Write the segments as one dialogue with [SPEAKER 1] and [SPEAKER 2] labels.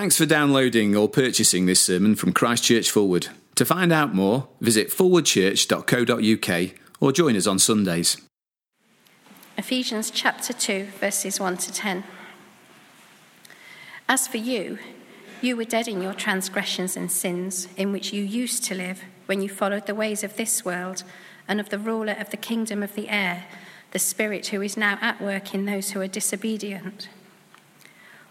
[SPEAKER 1] Thanks for downloading or purchasing this sermon from Christchurch Fulwood. To find out more, visit forwardchurch.co.uk or join us on Sundays.
[SPEAKER 2] Ephesians chapter 2, verses 1 to 10. As for you, you were dead in your transgressions and sins, in which you used to live when you followed the ways of this world and of the ruler of the kingdom of the air, the Spirit who is now at work in those who are disobedient.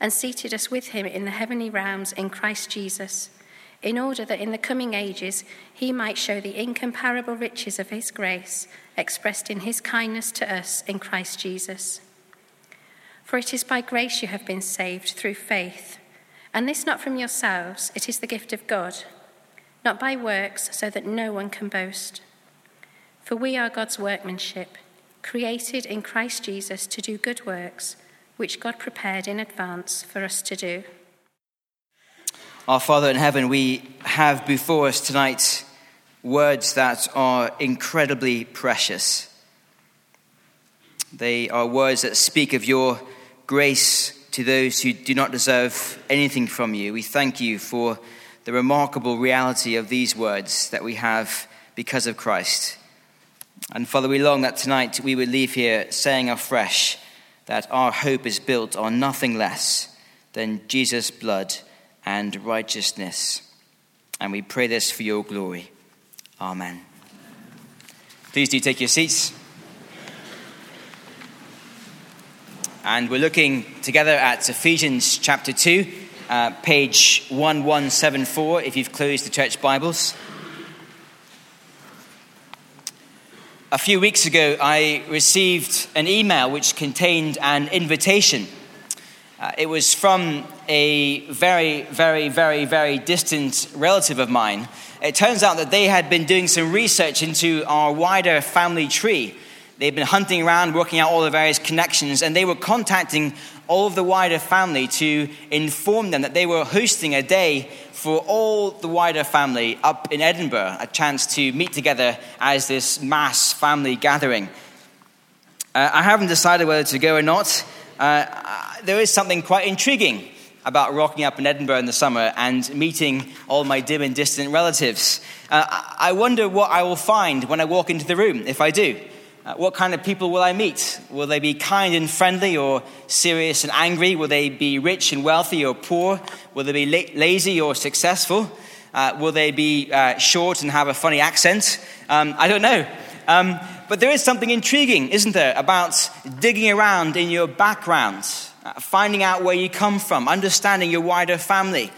[SPEAKER 2] and seated us with him in the heavenly realms in Christ Jesus, in order that in the coming ages he might show the incomparable riches of his grace expressed in his kindness to us in Christ Jesus. For it is by grace you have been saved through faith, and this not from yourselves, it is the gift of God, not by works, so that no one can boast. For we are God's workmanship, created in Christ Jesus to do good works which God prepared in advance for us to do.
[SPEAKER 3] Our Father in heaven, we have before us tonight words that are incredibly precious. They are words that speak of your grace to those who do not deserve anything from you. We thank you for the remarkable reality of these words that we have because of Christ. And Father, we long that tonight we would leave here saying afresh, that our hope is built on nothing less than Jesus' blood and righteousness. And we pray this for your glory. Amen. Please do take your seats. And we're looking together at Ephesians chapter 2, uh, page 1174, if you've closed the church Bibles. A few weeks ago, I received an email which contained an invitation. Uh, it was from a very, very, very, very distant relative of mine. It turns out that they had been doing some research into our wider family tree. They'd been hunting around, working out all the various connections, and they were contacting all of the wider family to inform them that they were hosting a day for all the wider family up in Edinburgh, a chance to meet together as this mass family gathering. Uh, I haven't decided whether to go or not. Uh, there is something quite intriguing about rocking up in Edinburgh in the summer and meeting all my dim and distant relatives. Uh, I wonder what I will find when I walk into the room, if I do. Uh, what kind of people will I meet? Will they be kind and friendly or serious and angry? Will they be rich and wealthy or poor? Will they be la- lazy or successful? Uh, will they be uh, short and have a funny accent? Um, I don't know. Um, but there is something intriguing, isn't there, about digging around in your background, uh, finding out where you come from, understanding your wider family.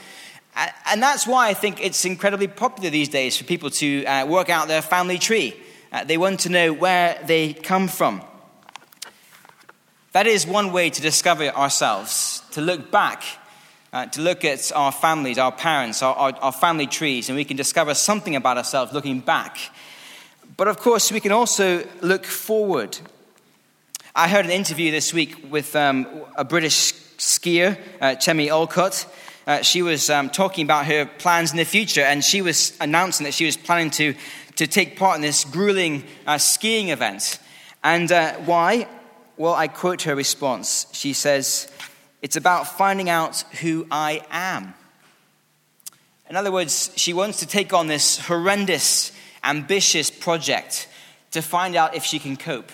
[SPEAKER 3] And that's why I think it's incredibly popular these days for people to uh, work out their family tree. Uh, they want to know where they come from. That is one way to discover ourselves, to look back, uh, to look at our families, our parents, our, our, our family trees, and we can discover something about ourselves looking back. But of course, we can also look forward. I heard an interview this week with um, a British skier, uh, Chemmy Alcott. Uh, she was um, talking about her plans in the future, and she was announcing that she was planning to to take part in this grueling uh, skiing event. And uh, why? Well, I quote her response. She says, It's about finding out who I am. In other words, she wants to take on this horrendous, ambitious project to find out if she can cope.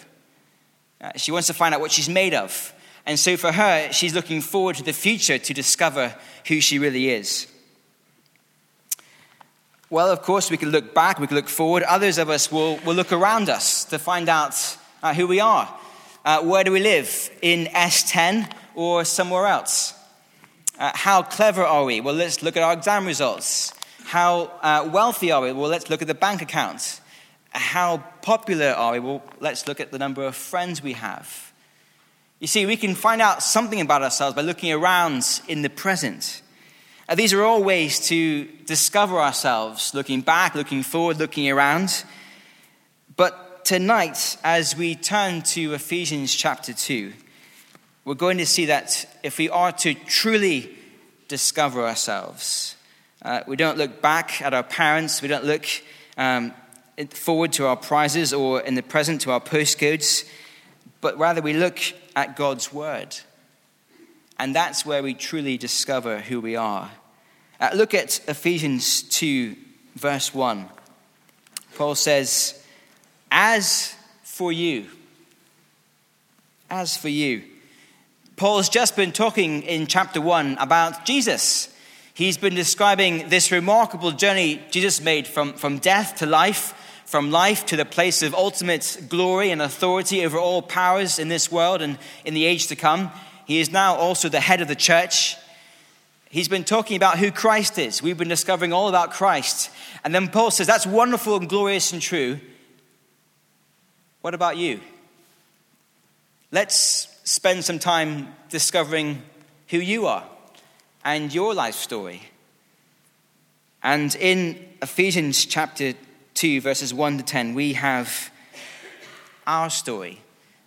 [SPEAKER 3] Uh, she wants to find out what she's made of. And so for her, she's looking forward to the future to discover who she really is. Well, of course, we can look back, we can look forward. Others of us will, will look around us to find out uh, who we are. Uh, where do we live? In S10 or somewhere else? Uh, how clever are we? Well, let's look at our exam results. How uh, wealthy are we? Well, let's look at the bank account. How popular are we? Well, let's look at the number of friends we have. You see, we can find out something about ourselves by looking around in the present. Uh, these are all ways to discover ourselves, looking back, looking forward, looking around. But tonight, as we turn to Ephesians chapter 2, we're going to see that if we are to truly discover ourselves, uh, we don't look back at our parents, we don't look um, forward to our prizes or in the present to our postcodes, but rather we look at God's Word. And that's where we truly discover who we are. Uh, look at Ephesians 2, verse 1. Paul says, As for you, as for you. Paul's just been talking in chapter 1 about Jesus. He's been describing this remarkable journey Jesus made from, from death to life, from life to the place of ultimate glory and authority over all powers in this world and in the age to come. He is now also the head of the church. He's been talking about who Christ is. We've been discovering all about Christ. And then Paul says, That's wonderful and glorious and true. What about you? Let's spend some time discovering who you are and your life story. And in Ephesians chapter 2, verses 1 to 10, we have our story.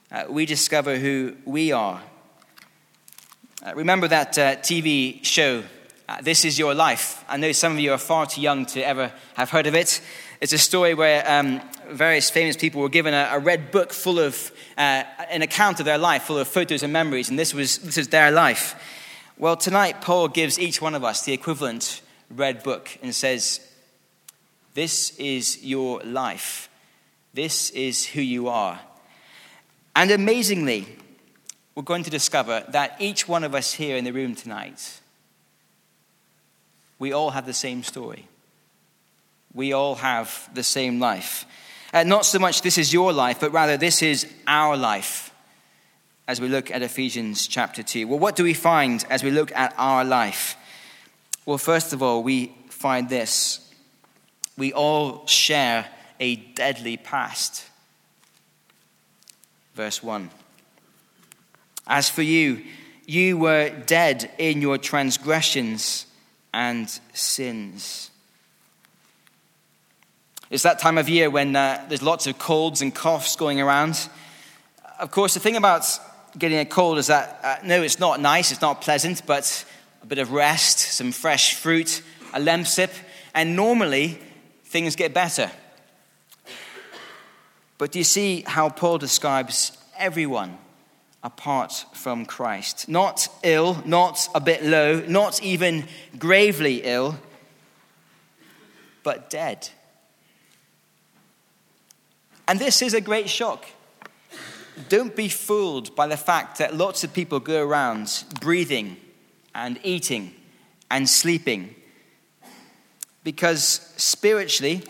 [SPEAKER 3] Uh, we discover who we are. Uh, remember that uh, TV show, uh, This Is Your Life? I know some of you are far too young to ever have heard of it. It's a story where um, various famous people were given a, a red book full of uh, an account of their life, full of photos and memories, and this was, this was their life. Well, tonight, Paul gives each one of us the equivalent red book and says, this is your life. This is who you are. And amazingly, we're going to discover that each one of us here in the room tonight, we all have the same story. We all have the same life. Uh, not so much this is your life, but rather this is our life as we look at Ephesians chapter 2. Well, what do we find as we look at our life? Well, first of all, we find this we all share a deadly past. Verse 1. As for you, you were dead in your transgressions and sins. It's that time of year when uh, there's lots of colds and coughs going around. Of course, the thing about getting a cold is that uh, no, it's not nice, it's not pleasant, but a bit of rest, some fresh fruit, a lemon lemsip, and normally things get better. But do you see how Paul describes everyone apart from Christ? Not ill, not a bit low, not even gravely ill, but dead. And this is a great shock. Don't be fooled by the fact that lots of people go around breathing and eating and sleeping because spiritually,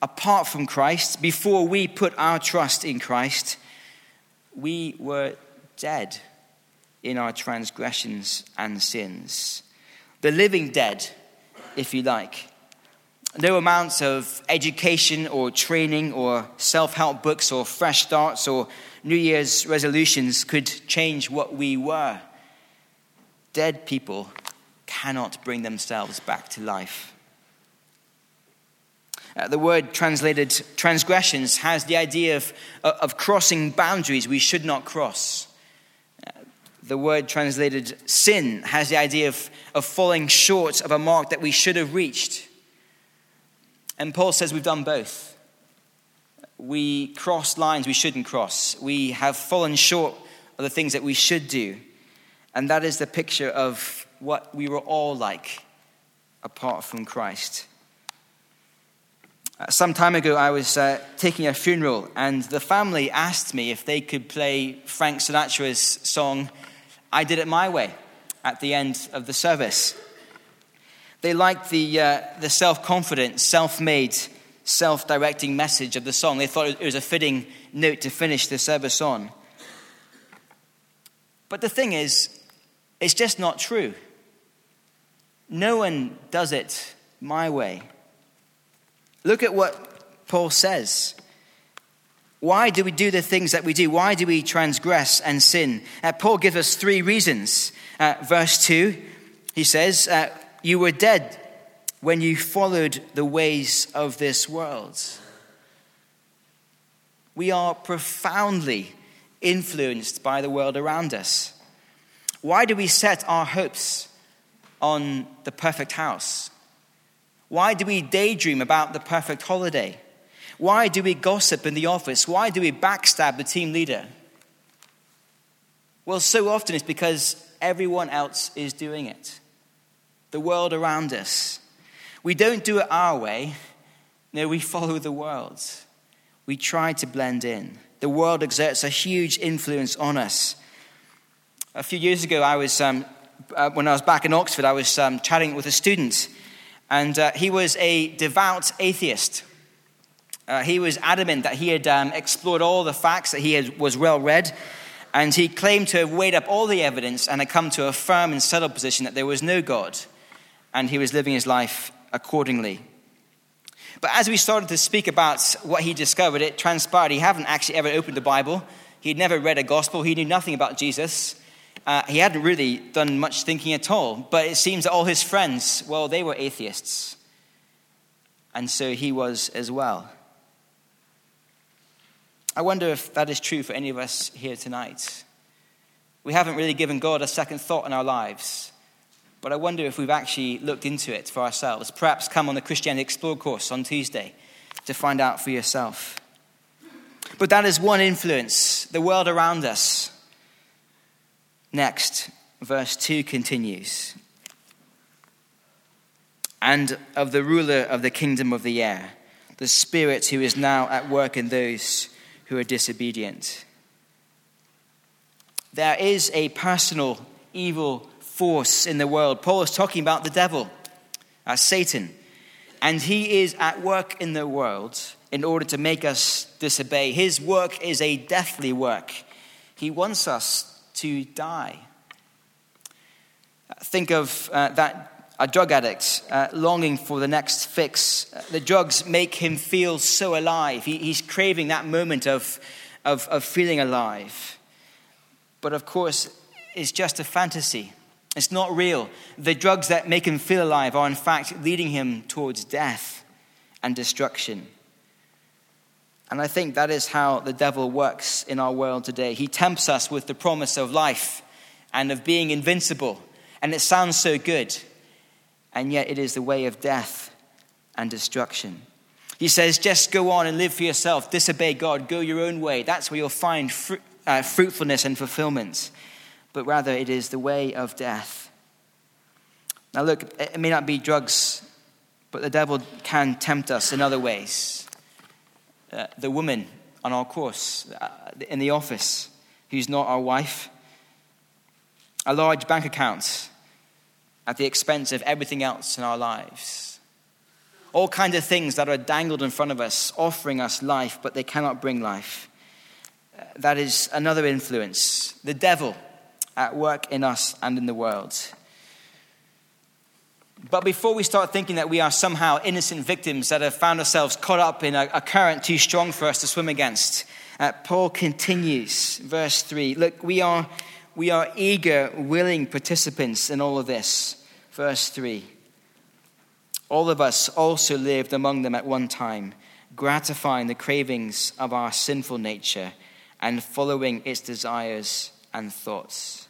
[SPEAKER 3] apart from Christ, before we put our trust in Christ, we were dead in our transgressions and sins. The living dead, if you like. No amounts of education or training or self help books or fresh starts or New Year's resolutions could change what we were. Dead people cannot bring themselves back to life. Uh, the word translated transgressions has the idea of, uh, of crossing boundaries we should not cross. The word translated sin has the idea of, of falling short of a mark that we should have reached. And Paul says we've done both. We cross lines we shouldn't cross. We have fallen short of the things that we should do. And that is the picture of what we were all like apart from Christ. Uh, some time ago, I was uh, taking a funeral, and the family asked me if they could play Frank Sinatra's song, I Did It My Way, at the end of the service. They liked the, uh, the self confident, self made, self directing message of the song. They thought it was a fitting note to finish the service on. But the thing is, it's just not true. No one does it my way. Look at what Paul says. Why do we do the things that we do? Why do we transgress and sin? Uh, Paul gives us three reasons. Uh, verse 2, he says, uh, you were dead when you followed the ways of this world. We are profoundly influenced by the world around us. Why do we set our hopes on the perfect house? Why do we daydream about the perfect holiday? Why do we gossip in the office? Why do we backstab the team leader? Well, so often it's because everyone else is doing it. The world around us. We don't do it our way. No, we follow the world. We try to blend in. The world exerts a huge influence on us. A few years ago, I was, um, uh, when I was back in Oxford, I was um, chatting with a student, and uh, he was a devout atheist. Uh, he was adamant that he had um, explored all the facts, that he had, was well read, and he claimed to have weighed up all the evidence and had come to a firm and settled position that there was no God, and he was living his life accordingly. But as we started to speak about what he discovered, it transpired he hadn't actually ever opened the Bible. He'd never read a gospel. He knew nothing about Jesus. Uh, he hadn't really done much thinking at all. But it seems that all his friends, well, they were atheists. And so he was as well. I wonder if that is true for any of us here tonight. We haven't really given God a second thought in our lives. But I wonder if we've actually looked into it for ourselves. Perhaps come on the Christianity Explore course on Tuesday to find out for yourself. But that is one influence, the world around us. Next, verse 2 continues. And of the ruler of the kingdom of the air, the Spirit who is now at work in those who are disobedient. There is a personal evil force in the world. Paul is talking about the devil, uh, Satan. And he is at work in the world in order to make us disobey. His work is a deathly work. He wants us to die. Think of uh, that a drug addict uh, longing for the next fix. The drugs make him feel so alive. He, he's craving that moment of, of, of feeling alive. But of course, it's just a fantasy. It's not real. The drugs that make him feel alive are, in fact, leading him towards death and destruction. And I think that is how the devil works in our world today. He tempts us with the promise of life and of being invincible. And it sounds so good. And yet it is the way of death and destruction. He says, just go on and live for yourself, disobey God, go your own way. That's where you'll find fr- uh, fruitfulness and fulfillment but rather it is the way of death. Now, look, it may not be drugs, but the devil can tempt us in other ways. Uh, the woman on our course, uh, in the office, who's not our wife, a large bank account at the expense of everything else in our lives. All kinds of things that are dangled in front of us, offering us life, but they cannot bring life. Uh, that is another influence. The devil at work in us and in the world. But before we start thinking that we are somehow innocent victims that have found ourselves caught up in a, a current too strong for us to swim against, uh, Paul continues, verse 3. Look, we are, we are eager, willing participants in all of this. Verse 3. All of us also lived among them at one time, gratifying the cravings of our sinful nature and following its desires and thoughts.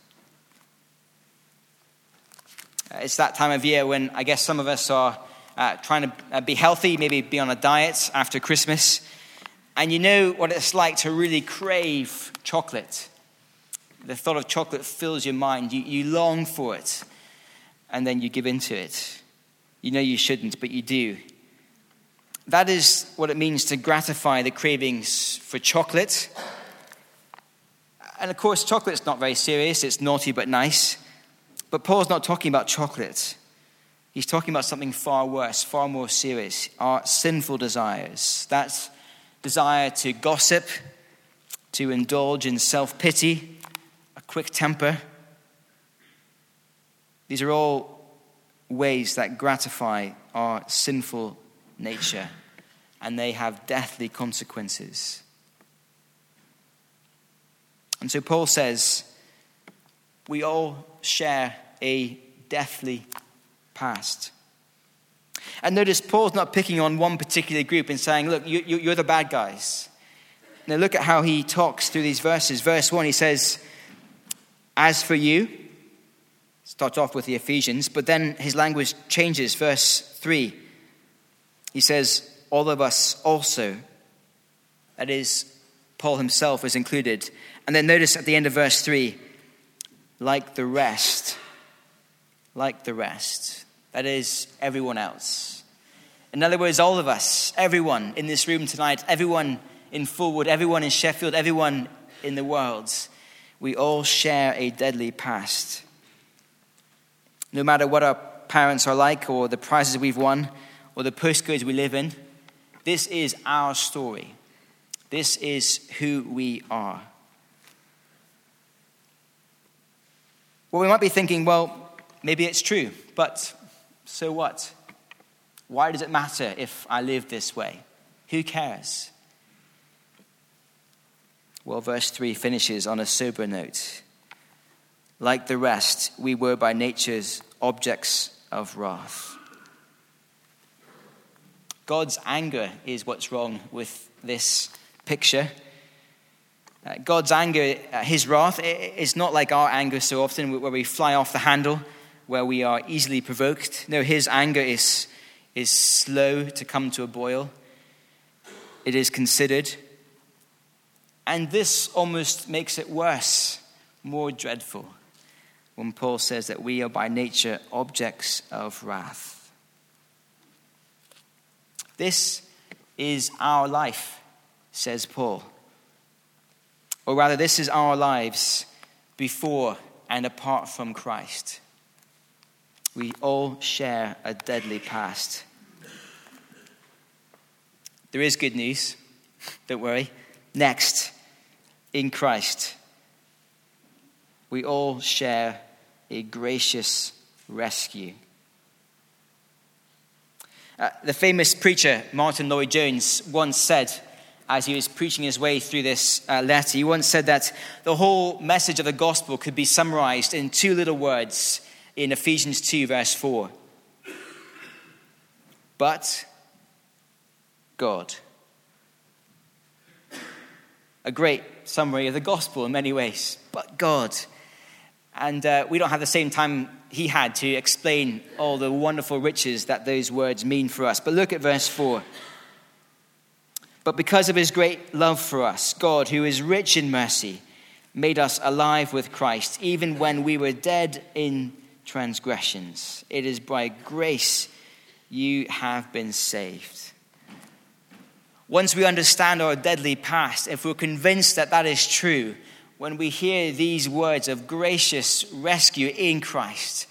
[SPEAKER 3] Uh, it's that time of year when I guess some of us are uh, trying to uh, be healthy, maybe be on a diet after Christmas. And you know what it's like to really crave chocolate. The thought of chocolate fills your mind. You, you long for it, and then you give into it. You know you shouldn't, but you do. That is what it means to gratify the cravings for chocolate. And of course, chocolate's not very serious, it's naughty but nice. But Paul's not talking about chocolate. He's talking about something far worse, far more serious our sinful desires. That desire to gossip, to indulge in self pity, a quick temper. These are all ways that gratify our sinful nature, and they have deathly consequences. And so Paul says, we all share a deathly past. And notice Paul's not picking on one particular group and saying, look, you, you, are the bad guys. Now look at how he talks through these verses. Verse 1, he says, As for you, starts off with the Ephesians, but then his language changes. Verse 3, he says, All of us also. That is, Paul himself is included. And then notice at the end of verse 3, like the rest, like the rest. That is, everyone else. In other words, all of us, everyone in this room tonight, everyone in Fulwood, everyone in Sheffield, everyone in the world, we all share a deadly past. No matter what our parents are like, or the prizes we've won, or the postcodes we live in, this is our story. This is who we are. Well, we might be thinking, well, maybe it's true, but so what? Why does it matter if I live this way? Who cares? Well, verse 3 finishes on a sober note. Like the rest, we were by nature's objects of wrath. God's anger is what's wrong with this picture. Uh, God's anger, uh, his wrath, is not like our anger so often, where we fly off the handle, where we are easily provoked. No, his anger is, is slow to come to a boil, it is considered. And this almost makes it worse, more dreadful, when Paul says that we are by nature objects of wrath. This is our life, says Paul. Or rather, this is our lives before and apart from Christ. We all share a deadly past. There is good news. Don't worry. Next, in Christ, we all share a gracious rescue. Uh, the famous preacher Martyn Lloyd-Jones once said, as he was preaching his way through this uh, letter. He once said that the whole message of the gospel could be summarized in two little words in Ephesians 2, verse 4. But God. A great summary of the gospel in many ways. But God. And uh, we don't have the same time he had to explain all the wonderful riches that those words mean for us. But look at verse 4. But because of his great love for us, God, who is rich in mercy, made us alive with Christ, even when we were dead in transgressions. It is by grace you have been saved. Once we understand our deadly past, if we're convinced that that is true, when we hear these words of gracious rescue in Christ,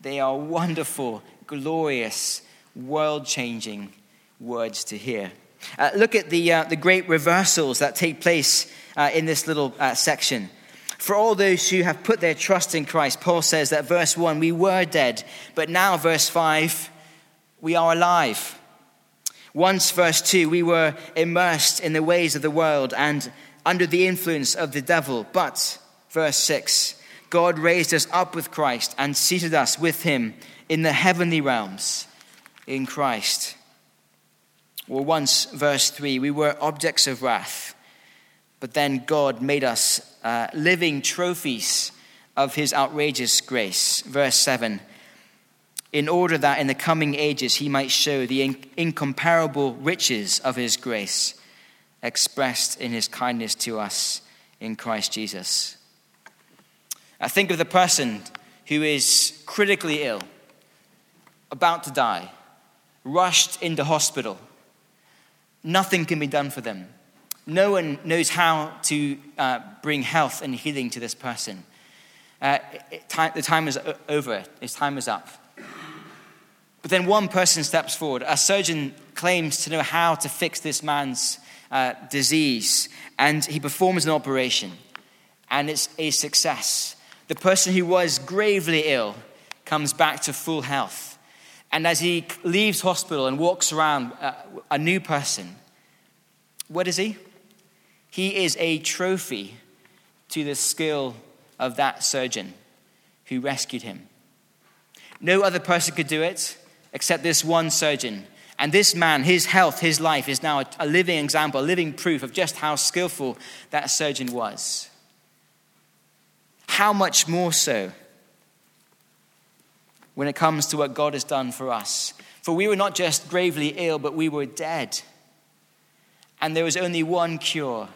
[SPEAKER 3] they are wonderful, glorious, world changing words to hear. Uh, look at the, uh, the great reversals that take place uh, in this little uh, section. For all those who have put their trust in Christ, Paul says that verse 1, we were dead, but now, verse 5, we are alive. Once, verse 2, we were immersed in the ways of the world and under the influence of the devil. But, verse 6, God raised us up with Christ and seated us with him in the heavenly realms in Christ. Well, once, verse 3, we were objects of wrath, but then God made us uh, living trophies of his outrageous grace. Verse 7 in order that in the coming ages he might show the in- incomparable riches of his grace expressed in his kindness to us in Christ Jesus. I think of the person who is critically ill, about to die, rushed into hospital Nothing can be done for them. No one knows how to uh, bring health and healing to this person. Uh, it, time, the time is over, his time is up. But then one person steps forward. A surgeon claims to know how to fix this man's uh, disease, and he performs an operation, and it's a success. The person who was gravely ill comes back to full health. And as he leaves hospital and walks around uh, a new person, what is he? He is a trophy to the skill of that surgeon who rescued him. No other person could do it except this one surgeon. And this man, his health, his life is now a, living example, a living proof of just how skillful that surgeon was. How much more so when it comes to what God has done for us? For we were not just gravely ill, but we were dead. And there was only one cure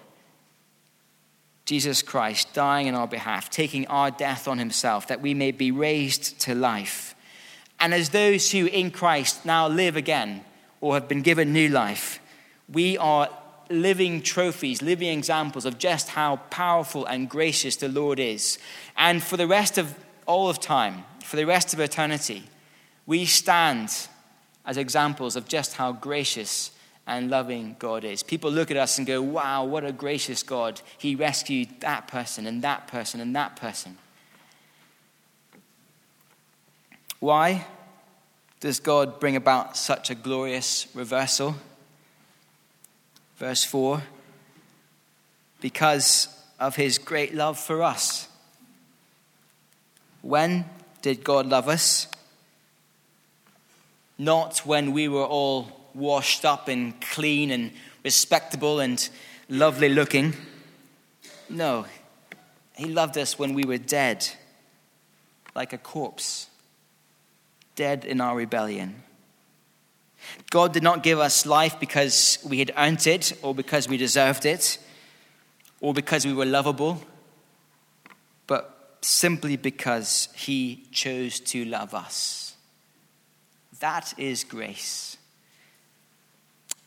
[SPEAKER 3] Jesus Christ dying in our behalf, taking our death on himself, that we may be raised to life. And as those who in Christ now live again, or have been given new life, we are living trophies, living examples of just how powerful and gracious the Lord is. And for the rest of all of time, for the rest of eternity, we stand as examples of just how gracious and loving God is. People look at us and go, wow, what a gracious God. He rescued that person and that person and that person. Why? Does God bring about such a glorious reversal? Verse 4 Because of his great love for us. When did God love us? Not when we were all washed up and clean and respectable and lovely looking. No, he loved us when we were dead, like a corpse dead in our rebellion. God did not give us life because we had earned it or because we deserved it or because we were lovable, but simply because He chose to love us. That is grace.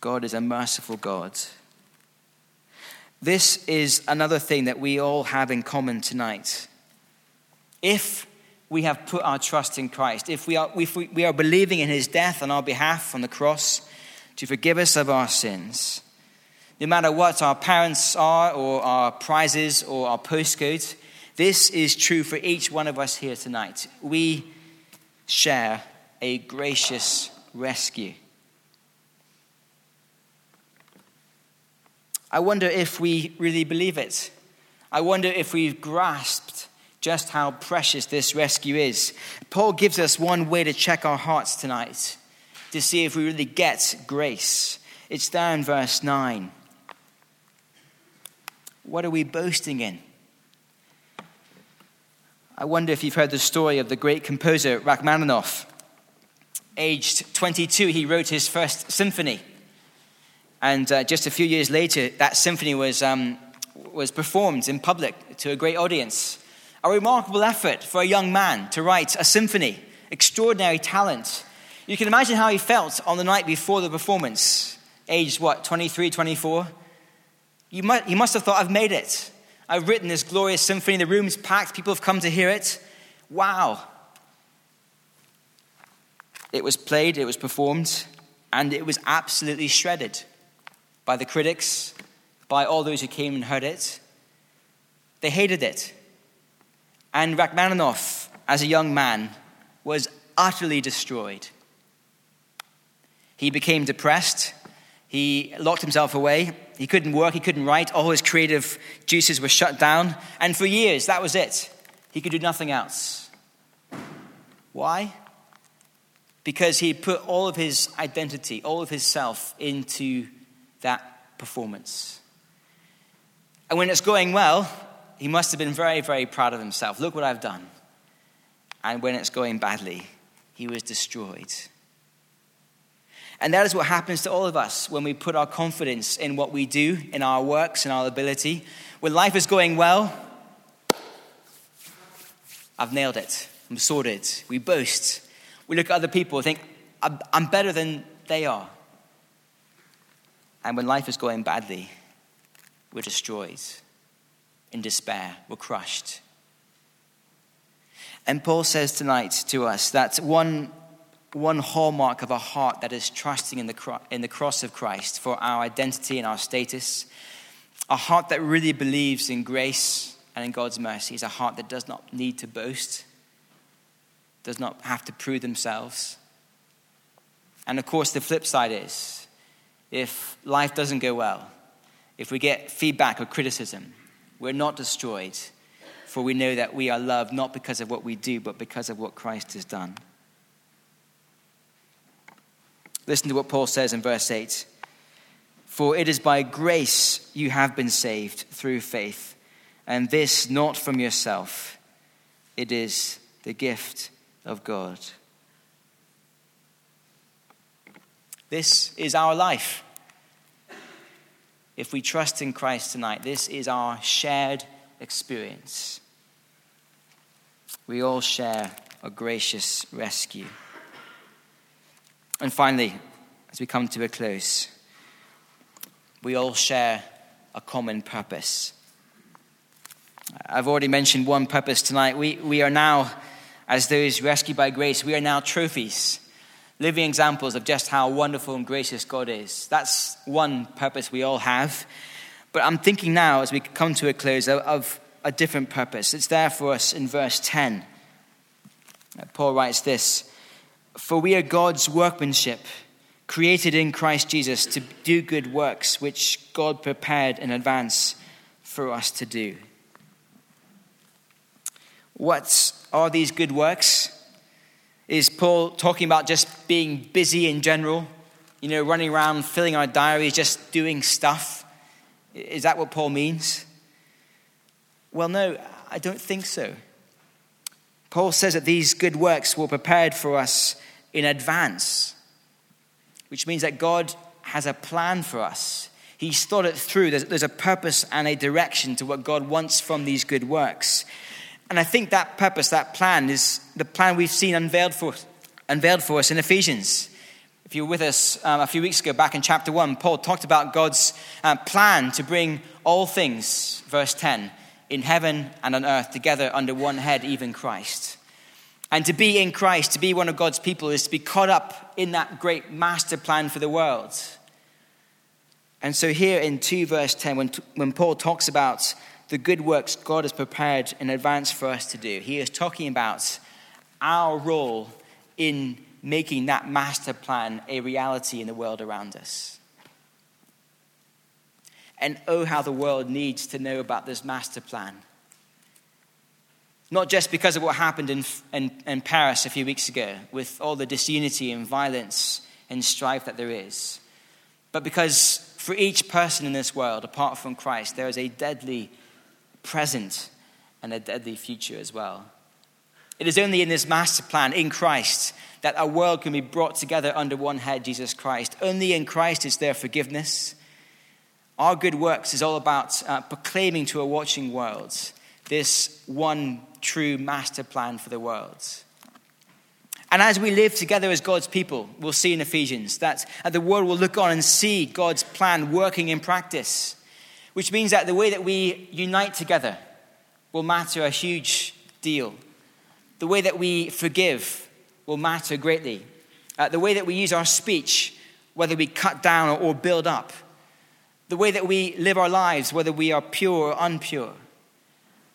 [SPEAKER 3] God is a merciful God. This is another thing that we all have in common tonight. If we have put our trust in Christ, if we are, if we we are believing in his death on our behalf on the cross to forgive us of our sins, no matter what our parents are, or our prizes, or our postcodes, this is true for each one of us here tonight. We share a gracious rescue. I wonder if we really believe it. I wonder if we've grasped just how precious this rescue is. Paul gives us one way to check our hearts tonight to see if we really get grace. It's there in verse 9. What are we boasting in? I wonder if you've heard the story of the great composer Rachmaninoff. Aged 22, he wrote his first symphony. And uh, just a few years later, that symphony was, um, was performed in public to a great audience. A remarkable effort for a young man to write a symphony, extraordinary talent. You can imagine how he felt on the night before the performance, aged what, 23, 24? You might, he must have thought, I've made it. I've written this glorious symphony. The room's packed. People have come to hear it. Wow. It was played, it was performed, and it was absolutely shredded by the critics, by all those who came and heard it. They hated it. And Rachmaninoff, as a young man, was utterly destroyed. He became depressed. He locked himself away. He couldn't work. He couldn't write. All his creative juices were shut down. And for years, that was it. He could do nothing else. Why? Because he put all of his identity, all of his self into that performance. And when it's going well, he must have been very, very proud of himself. Look what I've done. And when it's going badly, he was destroyed. And that is what happens to all of us when we put our confidence in what we do, in our works, in our ability. When life is going well, I've nailed it. I'm sorted. We boast. We look at other people and think, I'm better than they are. And when life is going badly, we're destroyed in despair, were crushed. And Paul says tonight to us that one, one hallmark of a heart that is trusting in the, cro- in the cross of Christ for our identity and our status, a heart that really believes in grace and in God's mercy, is a heart that does not need to boast, does not have to prove themselves. And of course, the flip side is if life doesn't go well, if we get feedback or criticism, we're not destroyed, for we know that we are loved not because of what we do, but because of what Christ has done. Listen to what Paul says in verse 8 For it is by grace you have been saved through faith, and this not from yourself, it is the gift of God. This is our life. If we trust in Christ tonight, this is our shared experience. We all share a gracious rescue. And finally, as we come to a close, we all share a common purpose. I've already mentioned one purpose tonight. We, we are now, as those rescued by grace, we are now trophies, living examples of just how wonderful and gracious God is. That's one purpose we all have. But I'm thinking now, as we come to a close, of, a different purpose. It's there for us in verse 10. Uh, Paul writes this For we are God's workmanship, created in Christ Jesus to do good works, which God prepared in advance for us to do. What are these good works? Is Paul talking about just being busy in general? You know, running around, filling our diaries, just doing stuff? Is that what Paul means? Well, no, I don't think so. Paul says that these good works were prepared for us in advance, which means that God has a plan for us. He's thought it through. There's, there's, a purpose and a direction to what God wants from these good works. And I think that purpose, that plan, is the plan we've seen unveiled for, unveiled for us in Ephesians. If you were with us um, a few weeks ago, back in chapter 1, Paul talked about God's uh, plan to bring all things, verse 10, in heaven and on earth together under one head, even Christ. And to be in Christ, to be one of God's people, is to be caught up in that great master plan for the world. And so, here in 2 verse 10, when, when Paul talks about the good works God has prepared in advance for us to do, he is talking about our role in making that master plan a reality in the world around us. And oh, how the world needs to know about this master plan. Not just because of what happened in, in, in, Paris a few weeks ago, with all the disunity and violence and strife that there is, but because for each person in this world, apart from Christ, there is a deadly present and a deadly future as well. It is only in this master plan, in Christ, that our world can be brought together under one head, Jesus Christ. Only in Christ is there forgiveness our good works is all about uh, proclaiming to a watching world this one true master plan for the world. And as we live together as God's people, we'll see in Ephesians that the world will look on and see God's plan working in practice, which means that the way that we unite together will matter a huge deal. The way that we forgive will matter greatly. Uh, the way that we use our speech, whether we cut down or, or build up, the way that we live our lives, whether we are pure or unpure,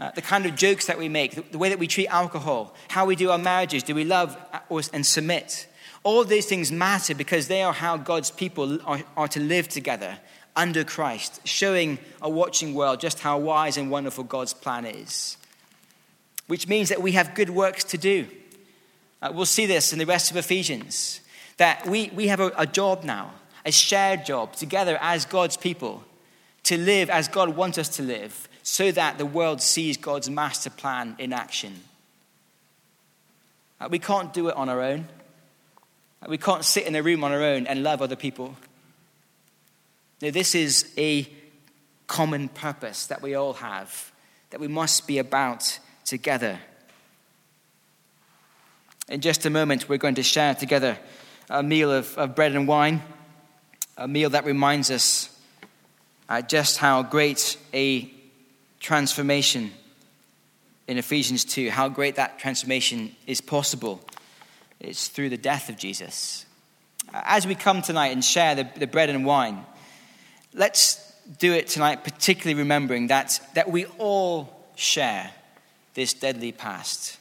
[SPEAKER 3] uh, the kind of jokes that we make, the, the, way that we treat alcohol, how we do our marriages, do we love or, and submit? All these things matter because they are how God's people are, are to live together under Christ, showing a watching world just how wise and wonderful God's plan is. Which means that we have good works to do. Uh, we'll see this in the rest of Ephesians, that we, we have a, a job now a shared job together as God's people to live as God wants us to live so that the world sees God's master plan in action. Uh, we can't do it on our own. Uh, we can't sit in a room on our own and love other people. No, this is a common purpose that we all have, that we must be about together. In just a moment, we're going to share together a meal of, of bread and wine a meal that reminds us uh, just how great a transformation in Ephesians 2, how great that transformation is possible. It's through the death of Jesus. As we come tonight and share the, the bread and wine, let's do it tonight, particularly remembering that, that we all share this deadly past.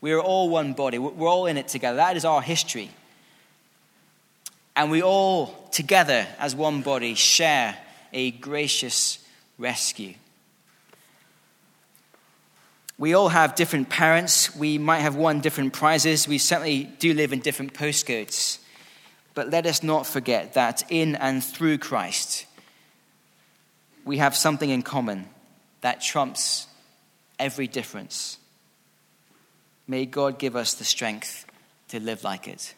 [SPEAKER 3] We are all one body, we're all in it together. That is our history. And we all, together as one body, share a gracious rescue. We all have different parents. We might have won different prizes. We certainly do live in different postcodes. But let us not forget that in and through Christ, we have something in common that trumps every difference. May God give us the strength to live like it.